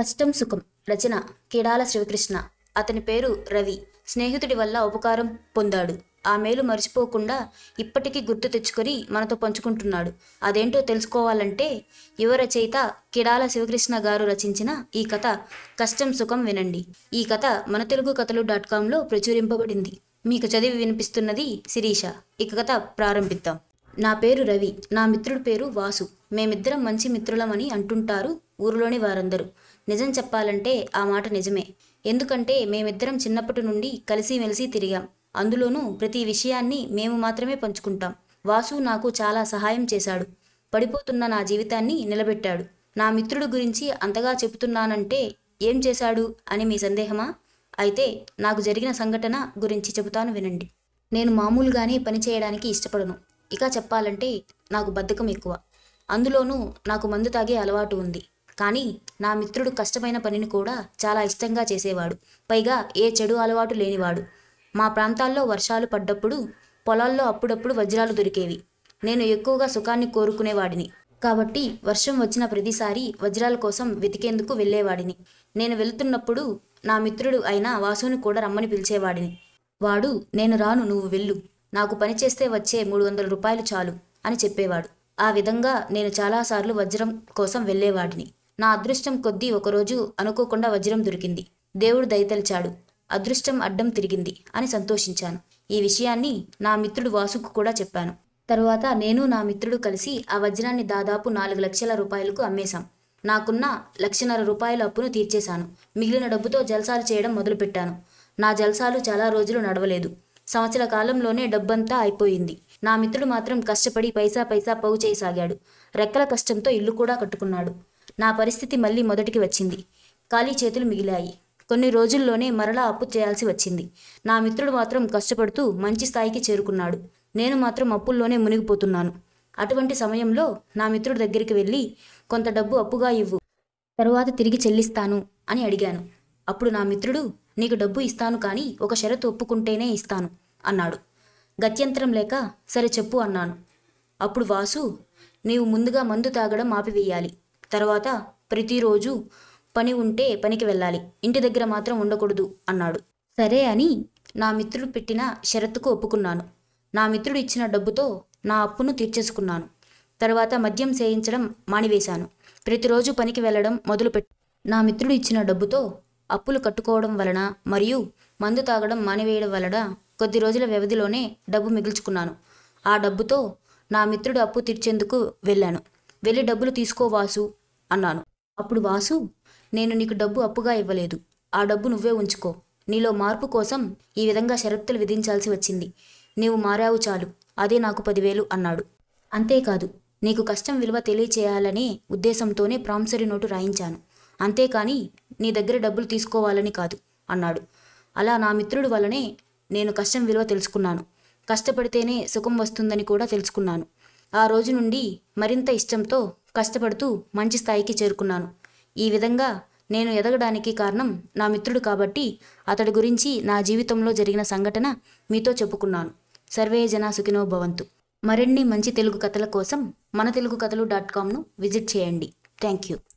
కష్టం సుఖం రచన కిడాల శివకృష్ణ అతని పేరు రవి. స్నేహితుడి వల్ల ఉపకారం పొందాడు. ఆ మేలు మర్చిపోకుండా ఇప్పటికీ గుర్తు తెచ్చుకొని మనతో పంచుకుంటున్నాడు. అదేంటో తెలుసుకోవాలంటే యువ రచయిత కిడాల శివకృష్ణ గారు రచించిన ఈ కథ కష్టం సుఖం వినండి. ఈ కథ మన తెలుగు కథలు డాట్ కాంలో ప్రచురింపబడింది. మీకు చదివి వినిపిస్తున్నది శిరీష. ఇక కథ ప్రారంభిద్దాం. నా పేరు రవి. నా మిత్రుడి పేరు వాసు. మేమిద్దరం మంచి మిత్రులమని అంటుంటారు ఊరిలోని వారందరూ. నిజం చెప్పాలంటే ఆ మాట నిజమే. ఎందుకంటే మేమిద్దరం చిన్నప్పటి నుండి కలిసిమెలిసి తిరిగాం. అందులోనూ ప్రతి విషయాన్ని మేము మాత్రమే పంచుకుంటాం. వాసు నాకు చాలా సహాయం చేశాడు. పడిపోతున్న నా జీవితాన్ని నిలబెట్టాడు. నా మిత్రుడు గురించి అంతగా చెబుతున్నానంటే ఏం చేశాడు అని మీ సందేహమా? అయితే నాకు జరిగిన సంఘటన గురించి చెబుతాను వినండి. నేను మామూలుగానే పని చేయడానికి ఇష్టపడను. ఇక చెప్పాలంటే నాకు బద్ధకం ఎక్కువ. అందులోనూ నాకు మందు తాగే అలవాటు ఉంది. కానీ నా మిత్రుడు కష్టమైన పనిని కూడా చాలా ఇష్టంగా చేసేవాడు. పైగా ఏ చెడు అలవాటు లేనివాడు. మా ప్రాంతాల్లో వర్షాలు పడ్డప్పుడు పొలాల్లో అప్పుడప్పుడు వజ్రాలు దొరికేవి. నేను ఎక్కువగా సుఖాన్ని కోరుకునేవాడిని. కాబట్టి వర్షం వచ్చిన ప్రతిసారి వజ్రాల కోసం వెతికేందుకు వెళ్ళేవాడిని. నేను వెళ్తున్నప్పుడు నా మిత్రుడు అయిన వాసుని కూడా రమ్మని పిలిచేవాడిని. వాడు నేను రాను నువ్వు వెళ్ళు. నాకు పని చేస్తే వచ్చే మూడు వందల రూపాయలు చాలు అని చెప్పేవాడు. ఆ విధంగా నేను చాలాసార్లు వజ్రం కోసం వెళ్ళేవాడిని. నా అదృష్టం కొద్దీ ఒకరోజు అనుకోకుండా వజ్రం దొరికింది. దేవుడు దయతలిచాడు. అదృష్టం అడ్డం తిరిగింది అని సంతోషించాను. ఈ విషయాన్ని నా మిత్రుడు వాసుకు కూడా చెప్పాను. తరువాత నేను నా మిత్రుడు కలిసి ఆ వజ్రాన్ని దాదాపు నాలుగు లక్షల రూపాయలకు అమ్మేశాం. నాకున్న లక్షన్నర రూపాయల అప్పును తీర్చేశాను. మిగిలిన డబ్బుతో జల్సాలు చేయడం మొదలుపెట్టాను. నా జల్సాలు చాలా రోజులు నడవలేదు. సంవత్సర కాలంలోనే డబ్బంతా అయిపోయింది. నా మిత్రుడు మాత్రం కష్టపడి పైసా పైసా పోగు చేయసాగాడు రెక్కల కష్టంతో ఇల్లు కూడా కట్టుకున్నాడు. నా పరిస్థితి మళ్ళీ మొదటికి వచ్చింది. ఖాళీ చేతులు మిగిలాయి. కొన్ని రోజుల్లోనే మరలా అప్పు చేయాల్సి వచ్చింది. నా మిత్రుడు మాత్రం కష్టపడుతూ మంచి స్థాయికి చేరుకున్నాడు. నేను మాత్రం అప్పుల్లోనే మునిగిపోతున్నాను. అటువంటి సమయంలో నా మిత్రుడి దగ్గరికి వెళ్ళి కొంత డబ్బు అప్పుగా ఇవ్వు. తరువాత తిరిగి చెల్లిస్తాను అని అడిగాను. అప్పుడు నా మిత్రుడు నీకు డబ్బు ఇస్తాను కానీ ఒక షరతు ఒప్పుకుంటేనే ఇస్తాను అన్నాడు. గత్యంతరం లేక సరే చెప్పు అన్నాను. అప్పుడు వాసు నీవు ముందుగా మందు తాగడం ఆపివేయాలి. తర్వాత ప్రతిరోజు పని ఉంటే పనికి వెళ్ళాలి. ఇంటి దగ్గర మాత్రం ఉండకూడదు అన్నాడు. సరే అని నా మిత్రుడు పెట్టిన షరతుకు ఒప్పుకున్నాను. నా మిత్రుడు ఇచ్చిన డబ్బుతో నా అప్పును తీర్చేసుకున్నాను. తర్వాత మద్యం సేయించడం మానివేశాను. ప్రతిరోజు పనికి వెళ్ళడం మొదలుపెట్టి నా మిత్రుడు ఇచ్చిన డబ్బుతో అప్పులు కట్టుకోవడం వలన మరియు మందు తాగడం మానివేయడం వలన కొద్ది రోజుల వ్యవధిలోనే డబ్బు మిగుల్చుకున్నాను. ఆ డబ్బుతో నా మిత్రుడు అప్పు తీర్చేందుకు వెళ్ళాను. వెళ్ళి డబ్బులు తీసుకో వాసు అన్నాను. అప్పుడు వాసు నేను నీకు డబ్బు అప్పుగా ఇవ్వలేదు. ఆ డబ్బు నువ్వే ఉంచుకో. నీలో మార్పు కోసం ఈ విధంగా షరతులు విధించాల్సి వచ్చింది. నీవు మారావు చాలు. అదే నాకు పదివేలు అన్నాడు. అంతేకాదు నీకు కష్టం విలువ తెలియచేయాలనే ఉద్దేశంతోనే ప్రామిసరీ నోటు రాయించాను. అంతేకాని నీ దగ్గర డబ్బులు తీసుకోవాలని కాదు అన్నాడు. అలా నా మిత్రుడి వల్లనే నేను కష్టం విలువ తెలుసుకున్నాను. కష్టపడితేనే సుఖం వస్తుందని కూడా తెలుసుకున్నాను. ఆ రోజు నుండి మరింత ఇష్టంతో కష్టపడుతూ మంచి స్థాయికి చేరుకున్నాను. ఈ విధంగా నేను ఎదగడానికి కారణం నా మిత్రుడు కాబట్టి అతడి గురించి నా జీవితంలో జరిగిన సంఘటన మీతో చెప్పుకున్నాను. సర్వే జనా సుఖినో భవంతు. మరిన్ని మంచి తెలుగు కథల కోసం మన తెలుగు కథలు డాట్ కామ్ను విజిట్ చేయండి. Thank you.